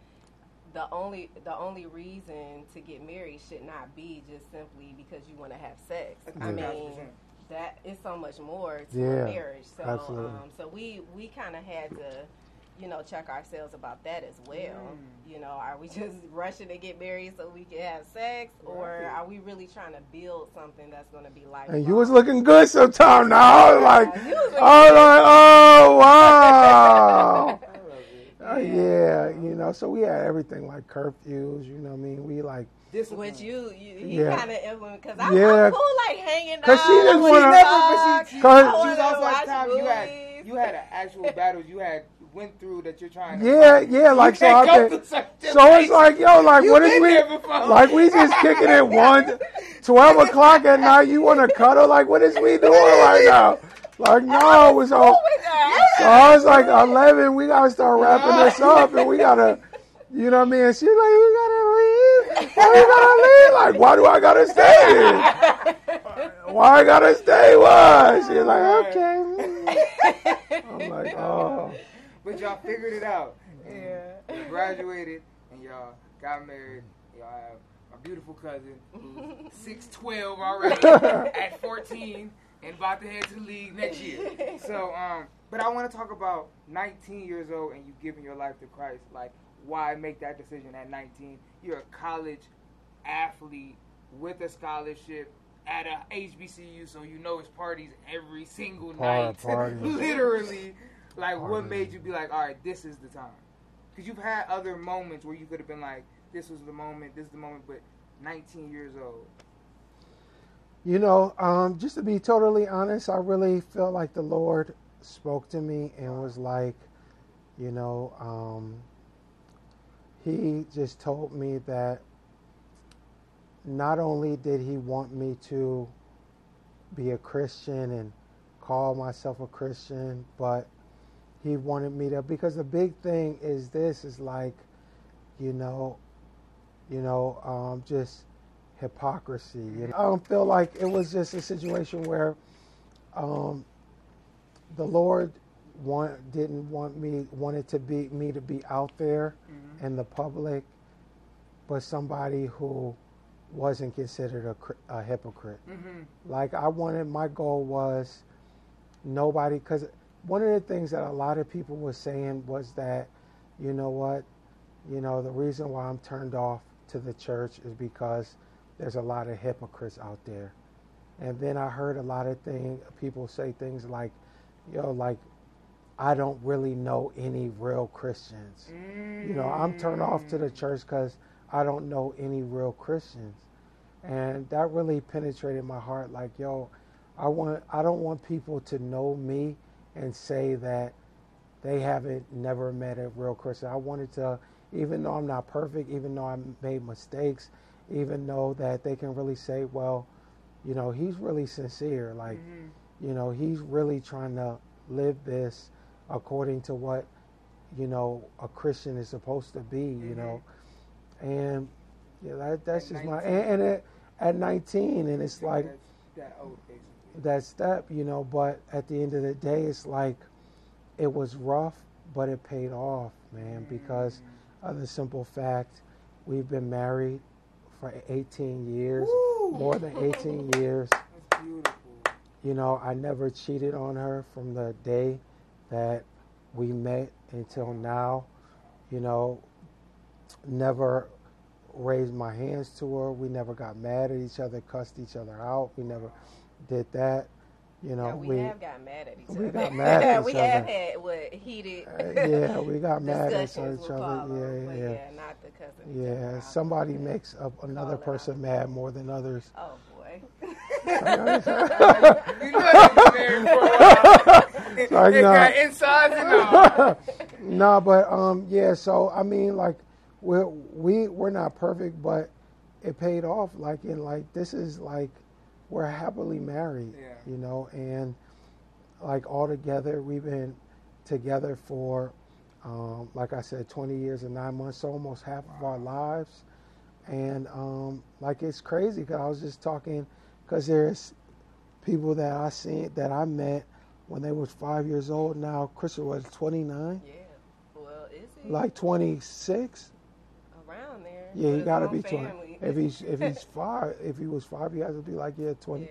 Speaker 7: the only the only reason to get married should not be just simply because you want to have sex. I mean, that is so much more to
Speaker 10: Yeah,
Speaker 7: a marriage. So,
Speaker 10: absolutely.
Speaker 7: um, so we we kind of had to. You know, check ourselves about that as well.
Speaker 11: Mm.
Speaker 7: You know, are we just rushing to get married so we can have sex, or are we really trying to build something that's going to be like?
Speaker 10: And you was looking good sometime now. I was like,
Speaker 7: you was
Speaker 10: I was like, oh wow.
Speaker 11: I.
Speaker 10: Uh, yeah, you know, so we had everything like curfews, you know what I mean? We like,
Speaker 11: Discipline.
Speaker 7: Which you, you he
Speaker 10: Yeah.
Speaker 7: kind of because I'm,
Speaker 10: Yeah.
Speaker 7: I'm cool like hanging out.
Speaker 10: 'Cause she just
Speaker 7: I
Speaker 10: wanna-
Speaker 7: wanna
Speaker 11: Never, but she, she,
Speaker 10: Cause-
Speaker 11: she was also at time you had you had an actual battle. you had went through that you're trying to
Speaker 10: yeah, yeah, like so
Speaker 11: can't
Speaker 10: I
Speaker 11: go
Speaker 10: can,
Speaker 11: through certain
Speaker 10: so it's like, yo, like
Speaker 11: You
Speaker 10: what is we, like we just kicking it one, 12 o'clock at night, you want to cuddle, like what is we doing right now? Like, no, it was all, so I was like 11, we got to start wrapping this up and we got to, you know what I mean? And she's like, we got to leave. Why we got to leave? Like, why do I got to stay? Why I got to stay? Why? She's like, okay. I'm like, oh.
Speaker 11: But y'all figured it out.
Speaker 7: Yeah.
Speaker 11: graduated and y'all got married. Y'all have a beautiful cousin who's 6'12 already at 14 and about to head to the league next year. So um but i want to talk about 19 years old and you giving your life to christ. Like why make that decision at 19 you're a college athlete with a scholarship at a HBCU, so you know it's parties every single
Speaker 10: Par-
Speaker 11: night. Literally, like what made you be like, all right, this is the time? Because you've had other moments where you could have been like, this was the moment, this is the moment, but 19 years old.
Speaker 10: You know, um, just to be totally honest, I really felt like the Lord spoke to me and was like, you know, um, He just told me that not only did He want me to be a Christian and call myself a Christian, but He wanted me to, because the big thing is this is like, you know, you know, um, just hypocrisy. You know? I don't feel like it was just a situation where um, the Lord want, didn't want me wanted to be me to be out there in the public, but somebody who wasn't considered a, a hypocrite.
Speaker 11: Mm-hmm.
Speaker 10: Like I wanted, my goal was nobody, because one of the things that a lot of people were saying was that, you know what, you know, the reason why I'm turned off to the church is because there's a lot of hypocrites out there. And then I heard a lot of things, people say things like, you know, like, I don't really know any real Christians. You know, I'm turned off to the mm. church because I don't know any real Christians. And that really penetrated my heart. Like, yo, I want, I don't want people to know me and say that they haven't never met a real Christian. I wanted to, even though I'm not perfect, even though I made mistakes, even though that they can really say, well, you know, he's really sincere. Like, mm-hmm. you know, he's really trying to live this according to what, you know, a Christian is supposed to be, you mm-hmm. know. And yeah, that, that's
Speaker 11: At
Speaker 10: just my,
Speaker 11: 19.
Speaker 10: and, and it, at 19, and it's like,
Speaker 11: That's that old.
Speaker 10: That step, you know, but at the end of the day, it's like it was rough, but it paid off, man, mm. because of the simple fact we've been married for 18 years, more than 18 years.
Speaker 11: That's beautiful.
Speaker 10: You know, I never cheated on her from the day that we met until now. You know, never raised my hands to her. We never got mad at each other, cussed each other out. We never did that. you know,
Speaker 7: Yeah, we,
Speaker 10: we
Speaker 7: have got mad at each other.
Speaker 10: we got mad at
Speaker 7: we
Speaker 10: each
Speaker 7: have had what heated.
Speaker 10: Uh, yeah, we got mad at each other.
Speaker 7: Paulo,
Speaker 10: Yeah,
Speaker 7: but
Speaker 10: yeah.
Speaker 7: yeah, not the cussing each other
Speaker 10: Yeah, somebody makes up another
Speaker 7: Call it
Speaker 10: person mad more than others.
Speaker 7: Oh boy.
Speaker 11: You know that for a
Speaker 10: Like,
Speaker 11: it
Speaker 10: nah.
Speaker 11: got insides and all.
Speaker 10: no, but um, yeah. So I mean, like, we're we we're not perfect, but it paid off. Like in like this is like we're happily married.
Speaker 11: Yeah.
Speaker 10: You know, and like all together, we've been together for, um, like I said, 20 years and nine months, so almost half of our lives. And um, like it's crazy because I was just talking, because there's people that I seen that I met when they was five years old. Now Christopher was 29,
Speaker 7: yeah. Well, is he
Speaker 10: like 26.
Speaker 7: around there?
Speaker 10: Yeah, he got to be
Speaker 7: own
Speaker 10: 20.
Speaker 7: Family.
Speaker 10: If he's if he's five, if he was five, he has to be like yeah 20,
Speaker 7: yeah.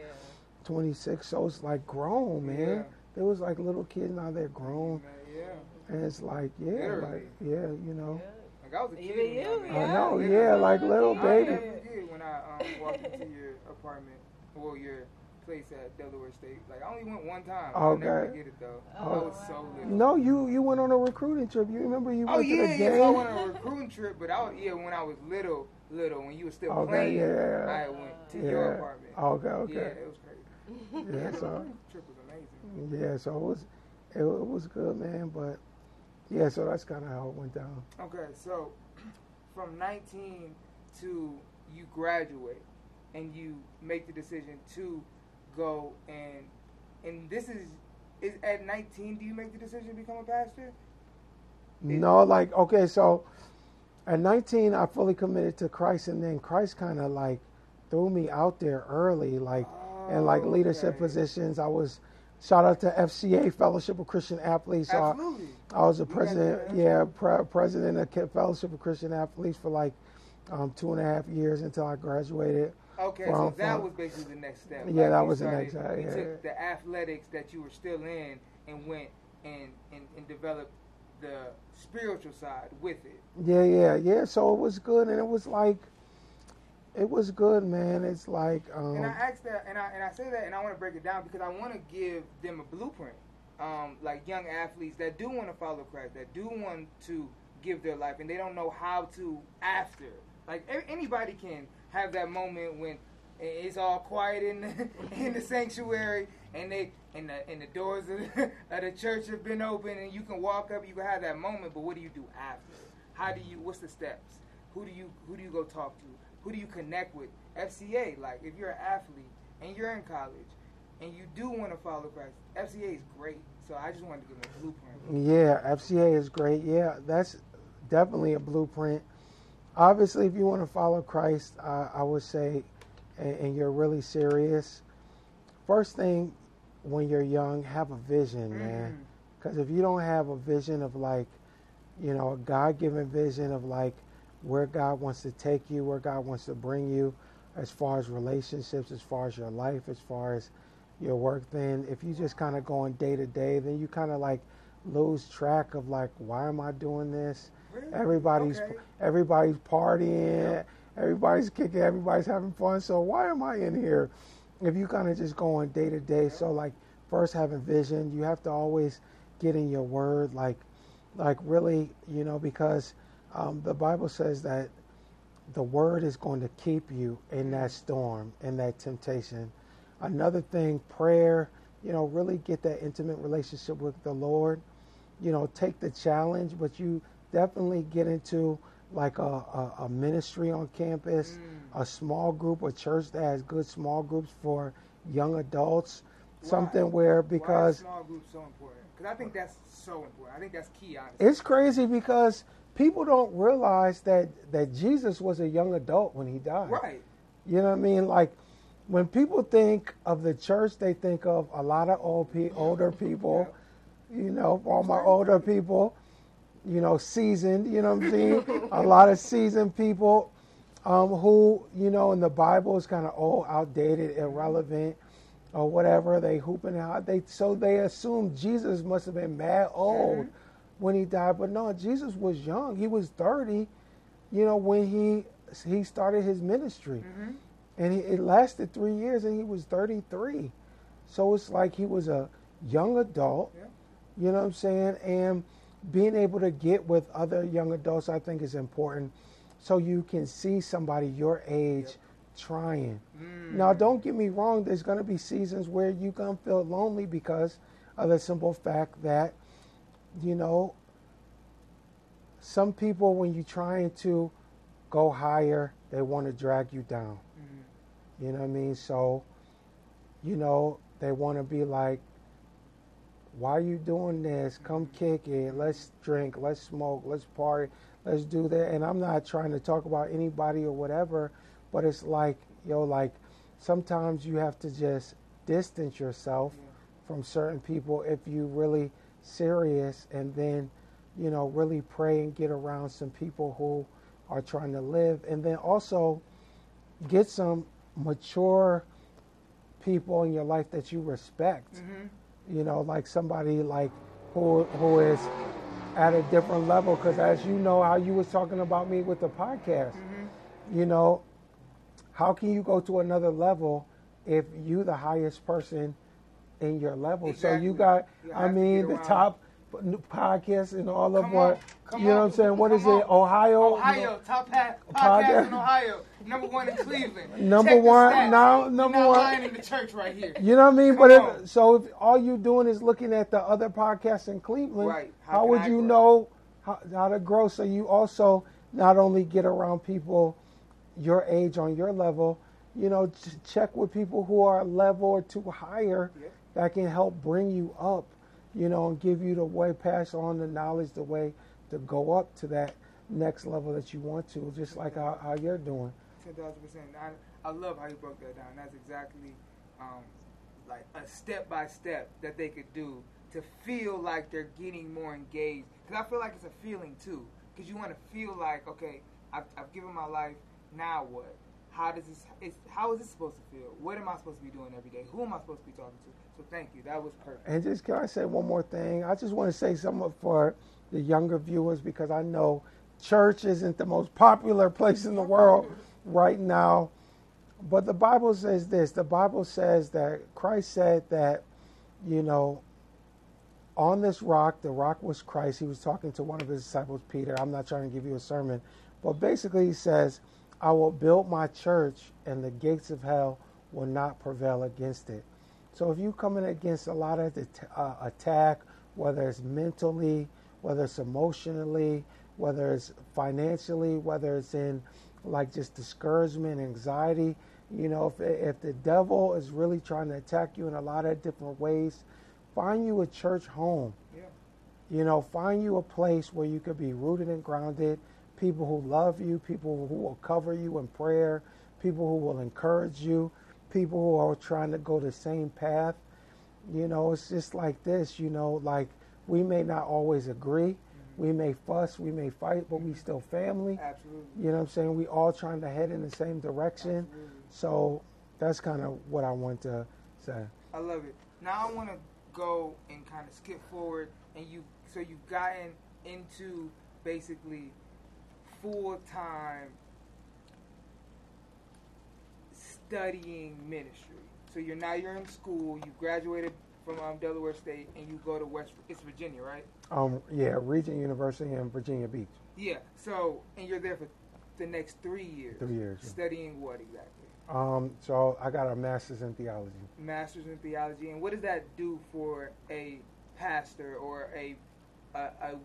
Speaker 10: 26. So it's like grown, man.
Speaker 11: Yeah.
Speaker 10: There was like little kids now they're grown,
Speaker 11: Yeah.
Speaker 10: and it's like yeah,
Speaker 11: Literally.
Speaker 10: like yeah, you know.
Speaker 11: Like I was a kid.
Speaker 7: Even you,
Speaker 11: I
Speaker 7: yeah.
Speaker 10: I know, yeah, like little baby.
Speaker 11: never forget when I um, walked into your apartment, well, your place at Delaware State. Like I only went one time. I'll never
Speaker 10: Okay.
Speaker 11: forget it though. I
Speaker 10: Oh.
Speaker 11: was so little.
Speaker 10: No, you you went on a recruiting trip. You remember you
Speaker 11: Oh
Speaker 10: went
Speaker 11: yeah,
Speaker 10: to the
Speaker 11: yeah.
Speaker 10: game?
Speaker 11: So I went on a recruiting trip, but I was yeah when I was little, little when you were still
Speaker 10: Okay,
Speaker 11: playing.
Speaker 10: yeah.
Speaker 11: I went to your apartment.
Speaker 10: Okay,
Speaker 11: Yeah,
Speaker 10: okay.
Speaker 11: it was crazy.
Speaker 10: Yeah, so
Speaker 11: trip was amazing.
Speaker 10: yeah, so it was it, it was good, man. But yeah, so that's kind of how it went down.
Speaker 11: Okay, so from 19 to you graduate and you make the decision to go and and this is is at 19 do you make the decision to become a pastor?
Speaker 10: No, like okay, so at 19, I fully committed to Christ, and then Christ kind of like threw me out there early, like in like
Speaker 11: Oh,
Speaker 10: leadership
Speaker 11: okay.
Speaker 10: positions. I was shout out to FCA Fellowship of Christian Athletes. So I-
Speaker 11: Absolutely.
Speaker 10: I was a president, yeah, pre- president of Fellowship of Christian Athletes for like um, two and a half years until I graduated.
Speaker 11: Okay,
Speaker 10: From-
Speaker 11: so that
Speaker 10: from-
Speaker 11: was basically the next step.
Speaker 10: Yeah, that
Speaker 11: you
Speaker 10: was the next step,
Speaker 11: You
Speaker 10: yeah,
Speaker 11: took the athletics that you were still in and went and, and, and developed the spiritual side with it.
Speaker 10: Yeah, yeah, yeah. So it was good, and it was like, it was good, man. It's like, um,
Speaker 11: And I asked that, and I and I say that, and I want to break it down because I want to give them a blueprint, um, like young athletes that do want to follow Christ, that do want to give their life, and they don't know how to after. Like anybody can have that moment when it's all quiet in the, in the sanctuary, and they and the and the doors of the, of the church have been open, and you can walk up, you can have that moment. But what do you do after? How do you? What's the steps? Who do you who do you go talk to? Who do you connect with? FCA, like if you're an athlete and you're in college and you do want to follow Christ, FCA is great. So I just wanted to give a blueprint.
Speaker 10: yeah, FCA is great. Yeah, that's definitely a blueprint. Obviously, if you want to follow Christ, uh, I would say, and, and you're really serious. First thing, when you're young, have a vision, man.
Speaker 11: Mhm.
Speaker 10: Because if you don't have a vision of like, you know, a God given vision of like where God wants to take you, where God wants to bring you, as far as relationships, as far as your life, as far as your work, then if you just kind of going day to day, then you kind of like lose track of like, why am I doing this?
Speaker 11: Really?
Speaker 10: Everybody's
Speaker 11: Okay.
Speaker 10: everybody's partying, everybody's kicking, everybody's having fun. So why am I in here? If you kind of just going day to day, so like first having vision, you have to always get in your word, like like really, you know, because um, the Bible says that the word is going to keep you in that storm, in that temptation. Another thing, prayer, you know, really get that intimate relationship with the Lord. You know, take the challenge, but you definitely get into like a, a, a ministry on campus, a small group, a church that has good small groups for young adults. Something
Speaker 11: Why?
Speaker 10: where
Speaker 11: Why
Speaker 10: because
Speaker 11: small groups so important? Because I think that's so important. I think that's key. Honestly.
Speaker 10: it's crazy because people don't realize that that Jesus was a young adult when he died.
Speaker 11: right.
Speaker 10: You know what I mean? Like when people think of the church, they think of a lot of old pe- older people. You know, all my older people. You know, seasoned. You know what I'm saying? a lot of seasoned people um, who, you know, in the Bible is kind of old, outdated, irrelevant, or whatever. They hooping out. They so they assume Jesus must have been mad old when he died, but no, Jesus was young. He was 30. You know, when he he started his ministry
Speaker 11: Mm-hmm.
Speaker 10: and he, it lasted three years and he was 33 So it's like he was a young adult.
Speaker 11: Yeah.
Speaker 10: You know what I'm saying? And being able to get with other young adults, I think, is important. So you can see somebody your age trying.
Speaker 11: Mm.
Speaker 10: Now, don't get me wrong. There's going to be seasons where you're going to feel lonely because of the simple fact that, you know, some people, when you're trying to go higher, they want to drag you down.
Speaker 11: Mhm.
Speaker 10: You know what I mean? So, you know, they want to be like, why are you doing this? Come kick it. Let's drink. Let's smoke. Let's party. Let's do that. And I'm not trying to talk about anybody or whatever, but it's like, yo, like sometimes you have to just distance yourself
Speaker 11: Yeah.
Speaker 10: from certain people if you really serious and then, you know, really pray and get around some people who are trying to live. And then also get some mature people in your life that you respect
Speaker 11: Mhm.
Speaker 10: you know, like somebody like who who is at a different level. Because as you know, how you was talking about me with the podcast,
Speaker 11: Mhm.
Speaker 10: you know, how can you go to another level if you the highest person in your level? So you got,
Speaker 11: You
Speaker 10: I
Speaker 11: to
Speaker 10: mean, the top podcast and all of
Speaker 11: Come
Speaker 10: what
Speaker 11: on,
Speaker 10: you know what I'm saying. What is it? Ohio.
Speaker 11: Ohio, top hat,
Speaker 10: Podcast.
Speaker 11: in Ohio, number one in Cleveland.
Speaker 10: Number one, now
Speaker 11: You're
Speaker 10: number
Speaker 11: not
Speaker 10: one.
Speaker 11: lying in the church right here.
Speaker 10: You know what I mean?
Speaker 11: Come
Speaker 10: but if, so if all you're doing is looking at the other podcasts in Cleveland,
Speaker 11: Right. How
Speaker 10: how, would
Speaker 11: I
Speaker 10: you
Speaker 11: grow?
Speaker 10: know how, how to grow? So you also not only get around people your age on your level, you know, ch- check with people who are a level or two higher
Speaker 11: Yeah.
Speaker 10: that can help bring you up, you know, and give you the way, pass on the knowledge, the way to go up to that next level that you want to, just like how, how you're doing.
Speaker 11: Ten thousand percent. I I love how you broke that down. That's exactly um, like a step by step that they could do to feel like they're getting more engaged. Because I feel like it's a feeling too. Because you want to feel like, okay, I've, I've given my life. Now what? How does this? How is this supposed to feel? What am I supposed to be doing every day? Who am I supposed to be talking to? So thank you. That was perfect.
Speaker 10: And just can I say one more thing? I just want to say something for the younger viewers because I know church isn't the most popular place in the world right now. But the Bible says this the Bible says that Christ said that, you know, on this rock, the rock was Christ. He was talking to one of his disciples, Peter. I'm not trying to give you a sermon, but basically he says, I will build my church and the gates of hell will not prevail against it. So if you're coming against a lot of the uh, attack, whether it's mentally, whether it's emotionally, whether it's financially, whether it's in like just discouragement, anxiety, you know, if if the devil is really trying to attack you in a lot of different ways, find you a church home.
Speaker 11: Yeah.
Speaker 10: You know, find you a place where you could be rooted and grounded, people who love you, people who will cover you in prayer, people who will encourage you, people who are trying to go the same path. You know, it's just like this, you know, like we may not always agree, mm-hmm. we may fuss, we may fight, but we mm-hmm. still family.
Speaker 11: Absolutely.
Speaker 10: You know what I'm saying? We all trying to head in the same direction.
Speaker 11: Absolutely.
Speaker 10: So that's kind of what I want to say.
Speaker 11: I love it. Now I want to go and kind of skip forward, and you so you've gotten into basically full time studying ministry. So you're now you're in school. You graduated from um, Delaware State, and you go to West. It's Virginia, right?
Speaker 10: Um, yeah, Regent University in Virginia Beach.
Speaker 11: Yeah. So and you're there for the next three years.
Speaker 10: Three years, yeah.
Speaker 11: Studying what exactly?
Speaker 10: Um, so I got a master's in theology.
Speaker 11: Masters in theology, and what does that do for a pastor or a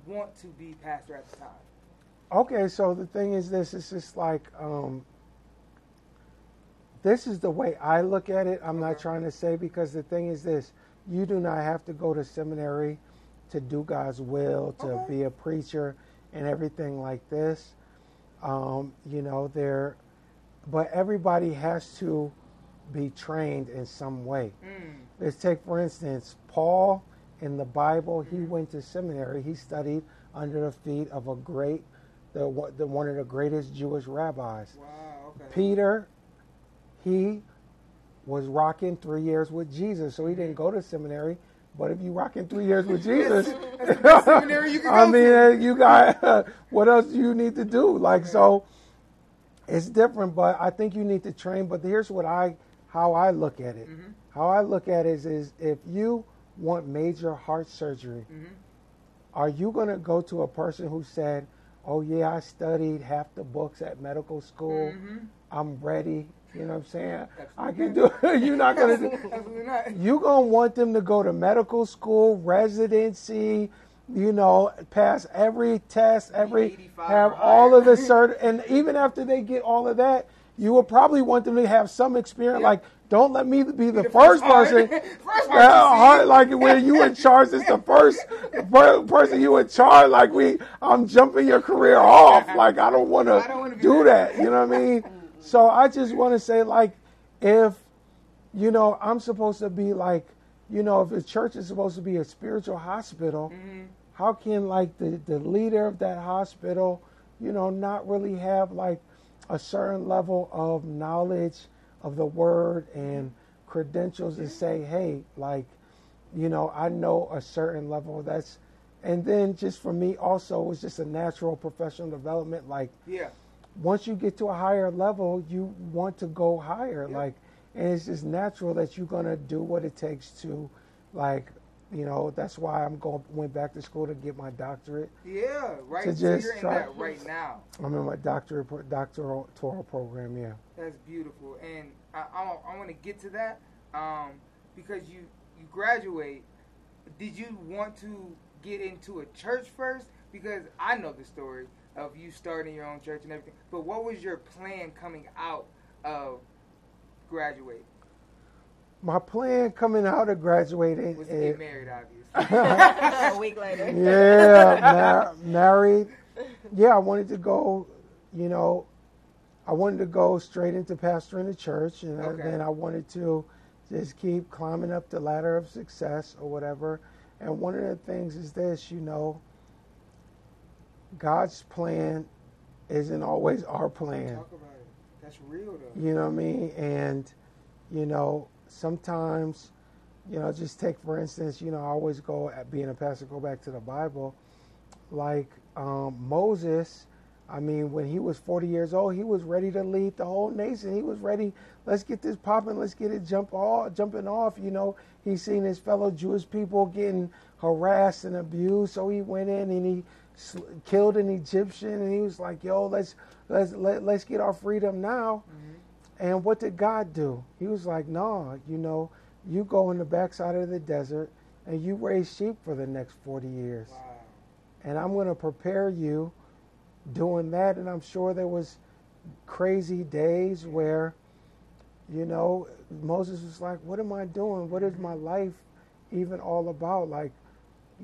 Speaker 11: want to be pastor at the time?
Speaker 10: Okay, so the thing is this, it's just like, um, this is the way I look at it. I'm not trying to say because the thing is this, you do not have to go to seminary to do God's will, to
Speaker 11: Okay.
Speaker 10: be a preacher and everything like this. Um, you know, there, but everybody has to be trained in some way.
Speaker 11: Mm.
Speaker 10: Let's take, for instance, Paul in the Bible. He went to seminary. He studied under the feet of a great, the, one- the one of the greatest Jewish rabbis.
Speaker 11: Wow. Okay.
Speaker 10: Peter, he was rocking three years with Jesus, so he didn't go to seminary. But if you rocking three years with Jesus,
Speaker 11: That's the best seminary you can
Speaker 10: I mean,
Speaker 11: to.
Speaker 10: uh, you got what else do you need to do? Like so, it's different. But I think you need to train. But here's what I how I look at it.
Speaker 11: Mhm.
Speaker 10: How I look at it is, is if you want major heart surgery,
Speaker 11: Mhm.
Speaker 10: are you going to go to a person who said, "Oh yeah, I studied half the books at medical school.
Speaker 11: Mhm.
Speaker 10: I'm ready." You know what I'm saying? I can do it. You're not going to do
Speaker 11: Absolutely not.
Speaker 10: you gonna want them to go to medical school, residency, you know, pass every test, every have all of the cert, and even after they get all of that, you will probably want them to have some experience.
Speaker 11: Yep.
Speaker 10: Like, don't let me be the,
Speaker 11: the
Speaker 10: first
Speaker 11: first
Speaker 10: person.
Speaker 11: first to
Speaker 10: hard, like when you in charge, it's the first per- person you in charge. Like we, I'm jumping your career off. Like I don't want
Speaker 11: wanna
Speaker 10: do
Speaker 11: that.
Speaker 10: You know what I mean? So I just want to say, like, if you know, I'm supposed to be like, you know, if the church is supposed to be a spiritual hospital,
Speaker 11: Mm-hmm.
Speaker 10: how can like the, the leader of that hospital, you know, not really have like a certain level of knowledge of the word and credentials and say, hey, like, you know, I know a certain level that's and then just for me also it was just a natural professional development like
Speaker 11: Yeah.
Speaker 10: Once you get to a higher level, you want to go higher.
Speaker 11: Yeah.
Speaker 10: Like, and it's just natural that you're gonna do what it takes to, like, you know. That's why I'm going went back to school to get my doctorate.
Speaker 11: Yeah. Right.
Speaker 10: To
Speaker 11: so
Speaker 10: just
Speaker 11: you're in
Speaker 10: try-
Speaker 11: that right now.
Speaker 10: I'm in my doctorate doctoral doctoral program. Yeah.
Speaker 11: That's beautiful, and I, I, I want to get to that um, because you you graduate. Did you want to get into a church first? Because I know the story of you starting your own church and everything. But what was your plan coming out of graduate?
Speaker 10: My plan coming out of graduating
Speaker 11: Was to
Speaker 10: is
Speaker 11: get married, obviously.
Speaker 7: a week later.
Speaker 10: yeah, mar- married. Yeah, I wanted to go. You know, I wanted to go straight into pastoring the church, and
Speaker 11: Okay.
Speaker 10: then I wanted to just keep climbing up the ladder of success or whatever. And one of the things is this, you know, God's plan isn't always our plan.
Speaker 11: Talk about it. That's real though.
Speaker 10: You know what I mean? And, you know, sometimes, you know, just take for instance, you know, I always go at being a pastor, go back to the Bible. Like um, Moses, I mean, when he was 40 years old, he was ready to lead the whole nation. He was ready, let's get this popping, let's get it jump off, jumping off. You know, he seen his fellow Jewish people getting harassed and abused, so he went in and he killed an Egyptian, and he was like, "Yo, let's let's let, let's get our freedom now." Mm-hmm. And what did God do? He was like, "No, you know, you go in the backside of the desert and you raise sheep for the next 40 years."
Speaker 11: Wow.
Speaker 10: and I'm going to prepare you doing that. And I'm sure there was crazy days where, you know, Moses was like, "What am I doing? What is mm-hmm. my life even all about?" Like,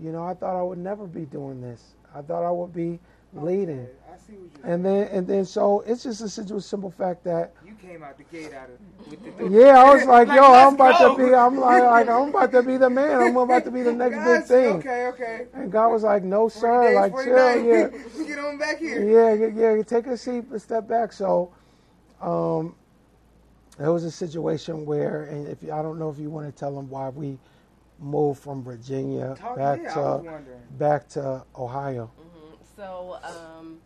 Speaker 10: you know, I thought I would never be doing this. I thought I would be leading.
Speaker 11: Okay, I see what you're
Speaker 10: And then, and then, so it's just a simple, simple fact that
Speaker 11: You came out the gate out of with the
Speaker 10: yeah, I was like, yo, I'm about to be, I'm like, like, I'm about to be the man. I'm about to be the next big thing.
Speaker 11: Okay, okay.
Speaker 10: And God was like, no, sir,
Speaker 11: days,
Speaker 10: like,
Speaker 11: 40
Speaker 10: chill, yeah.
Speaker 11: Get on back here.
Speaker 10: Yeah, yeah, yeah. Take a seat, a step back. So, um, there was a situation where, and if I don't know if you want to tell them why we moved from Virginia
Speaker 11: Talk,
Speaker 10: back
Speaker 11: yeah,
Speaker 10: to back to Ohio.
Speaker 7: Mhm. So um,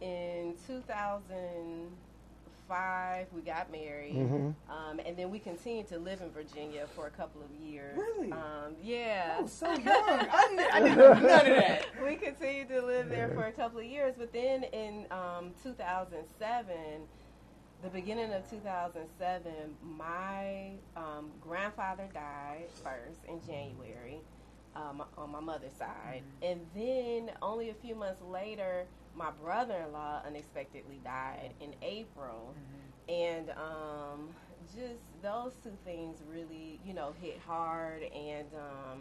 Speaker 7: in 2005, we got married,
Speaker 10: Mhm.
Speaker 7: um, and then we continued to live in Virginia for a couple of years.
Speaker 11: Really?
Speaker 7: Um, yeah.
Speaker 11: I was so young. I didn't, I didn't know none of that.
Speaker 7: we continued to live there for a couple of years, but then in um, 2007, the beginning of 2007, my um, grandfather died first in January um, on my mother's side, and then only a few months later, my brother-in-law unexpectedly died in April, and um, just those two things really, you know, hit hard, and um,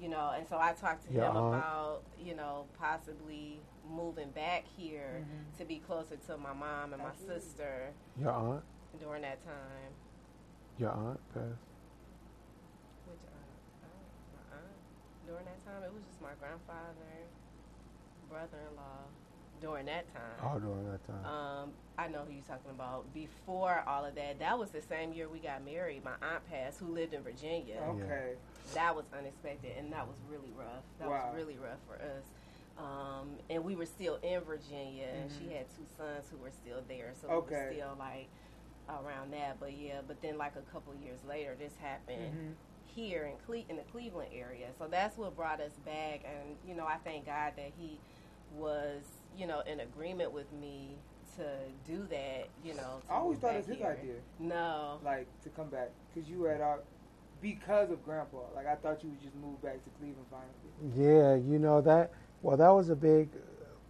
Speaker 7: you know, and so I talked to
Speaker 10: Your
Speaker 7: him
Speaker 10: aunt?
Speaker 7: about, you know, possibly moving back here to be closer to my mom and my sister
Speaker 10: Your aunt,
Speaker 7: during that time.
Speaker 10: your aunt passed.
Speaker 7: Which aunt? aunt? My aunt. During that time, it was just my grandfather, brother-in-law. During that time.
Speaker 10: Oh, during that time.
Speaker 7: Um, I know who you're talking about. Before all of that, that was the same year we got married. My aunt passed, who lived in Virginia.
Speaker 11: Okay.
Speaker 7: That was unexpected, and that was really rough. That
Speaker 11: Wow.
Speaker 7: was really rough for us. Um, and we were still in Virginia, and she
Speaker 11: Mhm.
Speaker 7: had two sons who were still there, so
Speaker 11: Okay.
Speaker 7: we were still like around that. But yeah, but then like a couple years later, this happened
Speaker 11: Mhm.
Speaker 7: Here in Cle- in the Cleveland area. So that's what brought us back, and you know I thank God that He was you know in agreement with me to do that. You know,
Speaker 11: I always thought it was his idea,
Speaker 7: No,
Speaker 11: like to come back, because you had our. because of Grandpa. Like I thought you would just move back to Cleveland finally.
Speaker 10: Yeah, you know that. Well, that was a big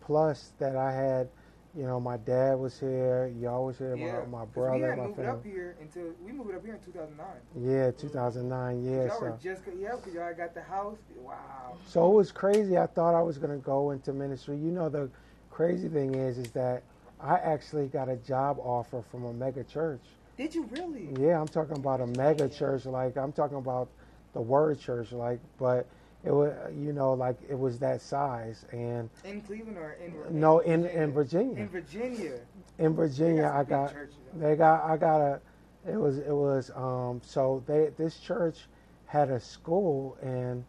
Speaker 10: plus that I had. You know, my dad was here. Y'all was here.
Speaker 11: yeah,
Speaker 10: My, my
Speaker 11: 'Cause we
Speaker 10: brother,
Speaker 11: hadn't
Speaker 10: my
Speaker 11: moved up
Speaker 10: family.
Speaker 11: here until we moved up here in 2009.
Speaker 10: Yeah, 2009. Yeah,
Speaker 11: y'all were
Speaker 10: so
Speaker 11: just yeah, because y'all got the house. Wow.
Speaker 10: so it was crazy. I thought I was gonna go into ministry. You know, the crazy thing is, is that I actually got a job offer from a mega church.
Speaker 11: Did you really?
Speaker 10: Yeah, I'm talking about a mega church. Like I'm talking about the Word Church. Like, but it was, you know, like it was that size. And
Speaker 11: In Cleveland or in?
Speaker 10: no, in in Virginia,
Speaker 11: In Virginia.
Speaker 10: in Virginia,
Speaker 11: They got some
Speaker 10: I got. They got. I got a. It was. It was. Um. So they. This church had a school, and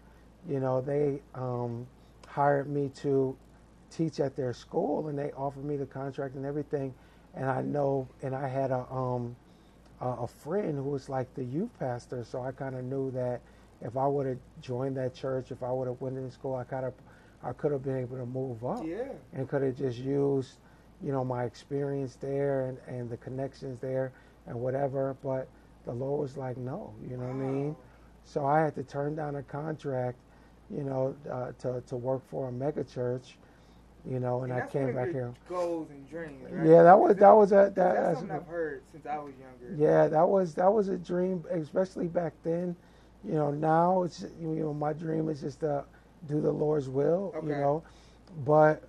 Speaker 10: you know they um, hired me to teach at their school, and they offered me the contract and everything. And I know. And I had a um a, a friend who was like the youth pastor, so I kind of knew that if I would have joined that church, if I would have went into school, I kind of I could have been able to move up
Speaker 11: Yeah.
Speaker 10: and could have just used, you know, my experience there and, and the connections there and whatever. But the Lord was like, no, you know what I mean? So I had to turn down a contract, you know, uh, to, to work for a mega church, you know, and, I
Speaker 11: that's
Speaker 10: came back here.
Speaker 11: Goals and dreams. Right?
Speaker 10: Yeah, that was that was a that,
Speaker 11: That's
Speaker 10: that's
Speaker 11: something I've heard since I was younger.
Speaker 10: yeah, that was that was a dream, especially back then. You know, now it's you know my dream is just to do the Lord's will. You know, but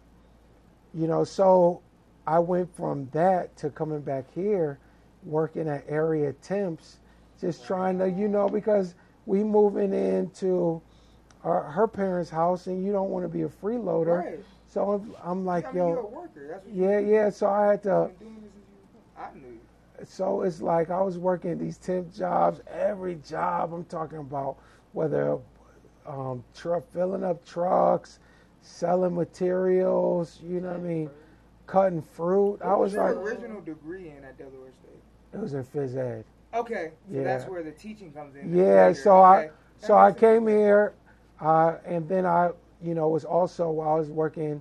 Speaker 10: you know, so I went from that to coming back here, working at area temps, just trying to you know because we moving into our, her parents' house and you don't want to be a freeloader.
Speaker 11: Right.
Speaker 10: So I'm, I'm like,
Speaker 11: I mean,
Speaker 10: yo,
Speaker 11: you're a worker. That's what
Speaker 10: yeah, yeah. So I had to.
Speaker 11: You've been doing this since you- I knew.
Speaker 10: So it's like I was working these temp jobs. Every job I'm talking about, whether um, truck filling up trucks, selling materials, you know what I mean, cutting fruit. I
Speaker 11: What
Speaker 10: was
Speaker 11: your
Speaker 10: like,
Speaker 11: original degree in at Delaware State.
Speaker 10: it was in phys ed.
Speaker 11: Okay, so
Speaker 10: Yeah.
Speaker 11: that's where the teaching comes in.
Speaker 10: Yeah. So I,
Speaker 11: Okay. That
Speaker 10: so I
Speaker 11: makes sense.
Speaker 10: came here, uh, and then I, you know, was also while I was working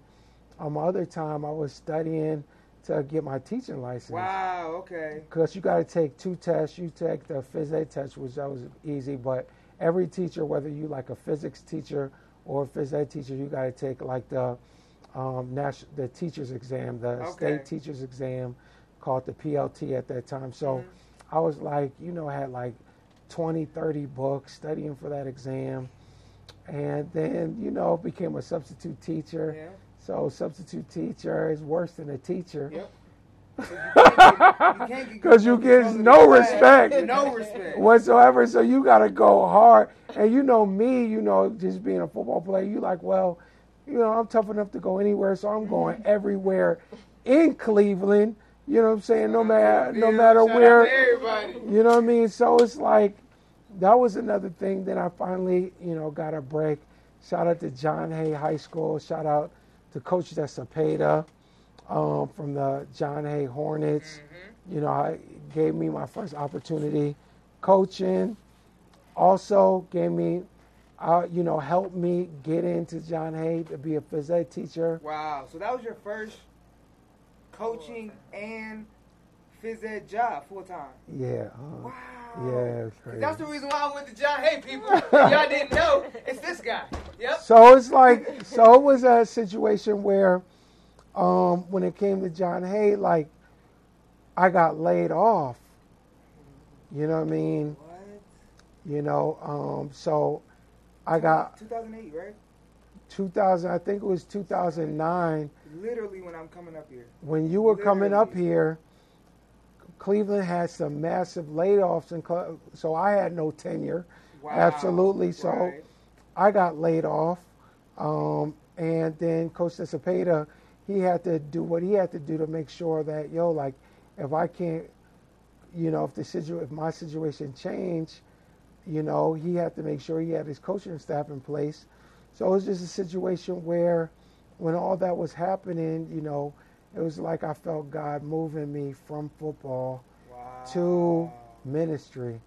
Speaker 10: on my other time, I was studying to get my teaching license.
Speaker 11: Wow. Okay.
Speaker 10: because you got to take two tests. You take the phys ed test, which that was easy, but every teacher, whether you like a physics teacher or a phys ed teacher, you got to take like the um, national the teachers exam, the
Speaker 11: Okay.
Speaker 10: state teachers exam, called the PLT at that time. So I was like, you know, I had like 20, 30 books studying for that exam, and then you know became a substitute teacher.
Speaker 11: Yeah.
Speaker 10: So substitute teacher is worse than a teacher.
Speaker 11: Yep. Because
Speaker 10: Because you get no respect.
Speaker 11: No respect.
Speaker 10: whatsoever. So you got to go hard. And you know me, you know, just being a football player, you like, well, you know, I'm tough enough to go anywhere, so I'm going everywhere in Cleveland. You know what I'm saying? No matter no matter where. You know what I mean? So it's like that was another thing. Then I finally, you know, got a break. Shout out to John Hay High School. Shout out to Coach Cepeda um, from the John Hay Hornets. You know, I gave me my first opportunity coaching. Also gave me, uh, you know, helped me get into John Hay to be a phys ed teacher.
Speaker 11: Wow. So that was your first coaching and phys ed job full time.
Speaker 10: Yeah. uh,
Speaker 11: Wow.
Speaker 10: Yeah.
Speaker 11: That's the reason why I went to John Hay, people. Y'all didn't know. It's this guy. Yep.
Speaker 10: So it's like, so it was a situation where, um, when it came to John Hay, like, I got laid off. You know what I mean?
Speaker 11: What?
Speaker 10: You know, um, so I got
Speaker 11: 2008, right?
Speaker 10: 2000, I think it was 2009,
Speaker 11: Literally when I'm coming up here.
Speaker 10: when you were coming up here, Cleveland had some massive layoffs, and so I had no tenure.
Speaker 11: Wow.
Speaker 10: Absolutely. So
Speaker 11: Right.
Speaker 10: I got laid off, um, and then Coach Cepeda, he had to do what he had to do to make sure that yo, like, if I can't, you know, if the situ- if my situation changed, you know, he had to make sure he had his coaching staff in place. So it was just a situation where, when all that was happening, you know, it was like I felt God moving me from football
Speaker 11: Wow.
Speaker 10: to ministry.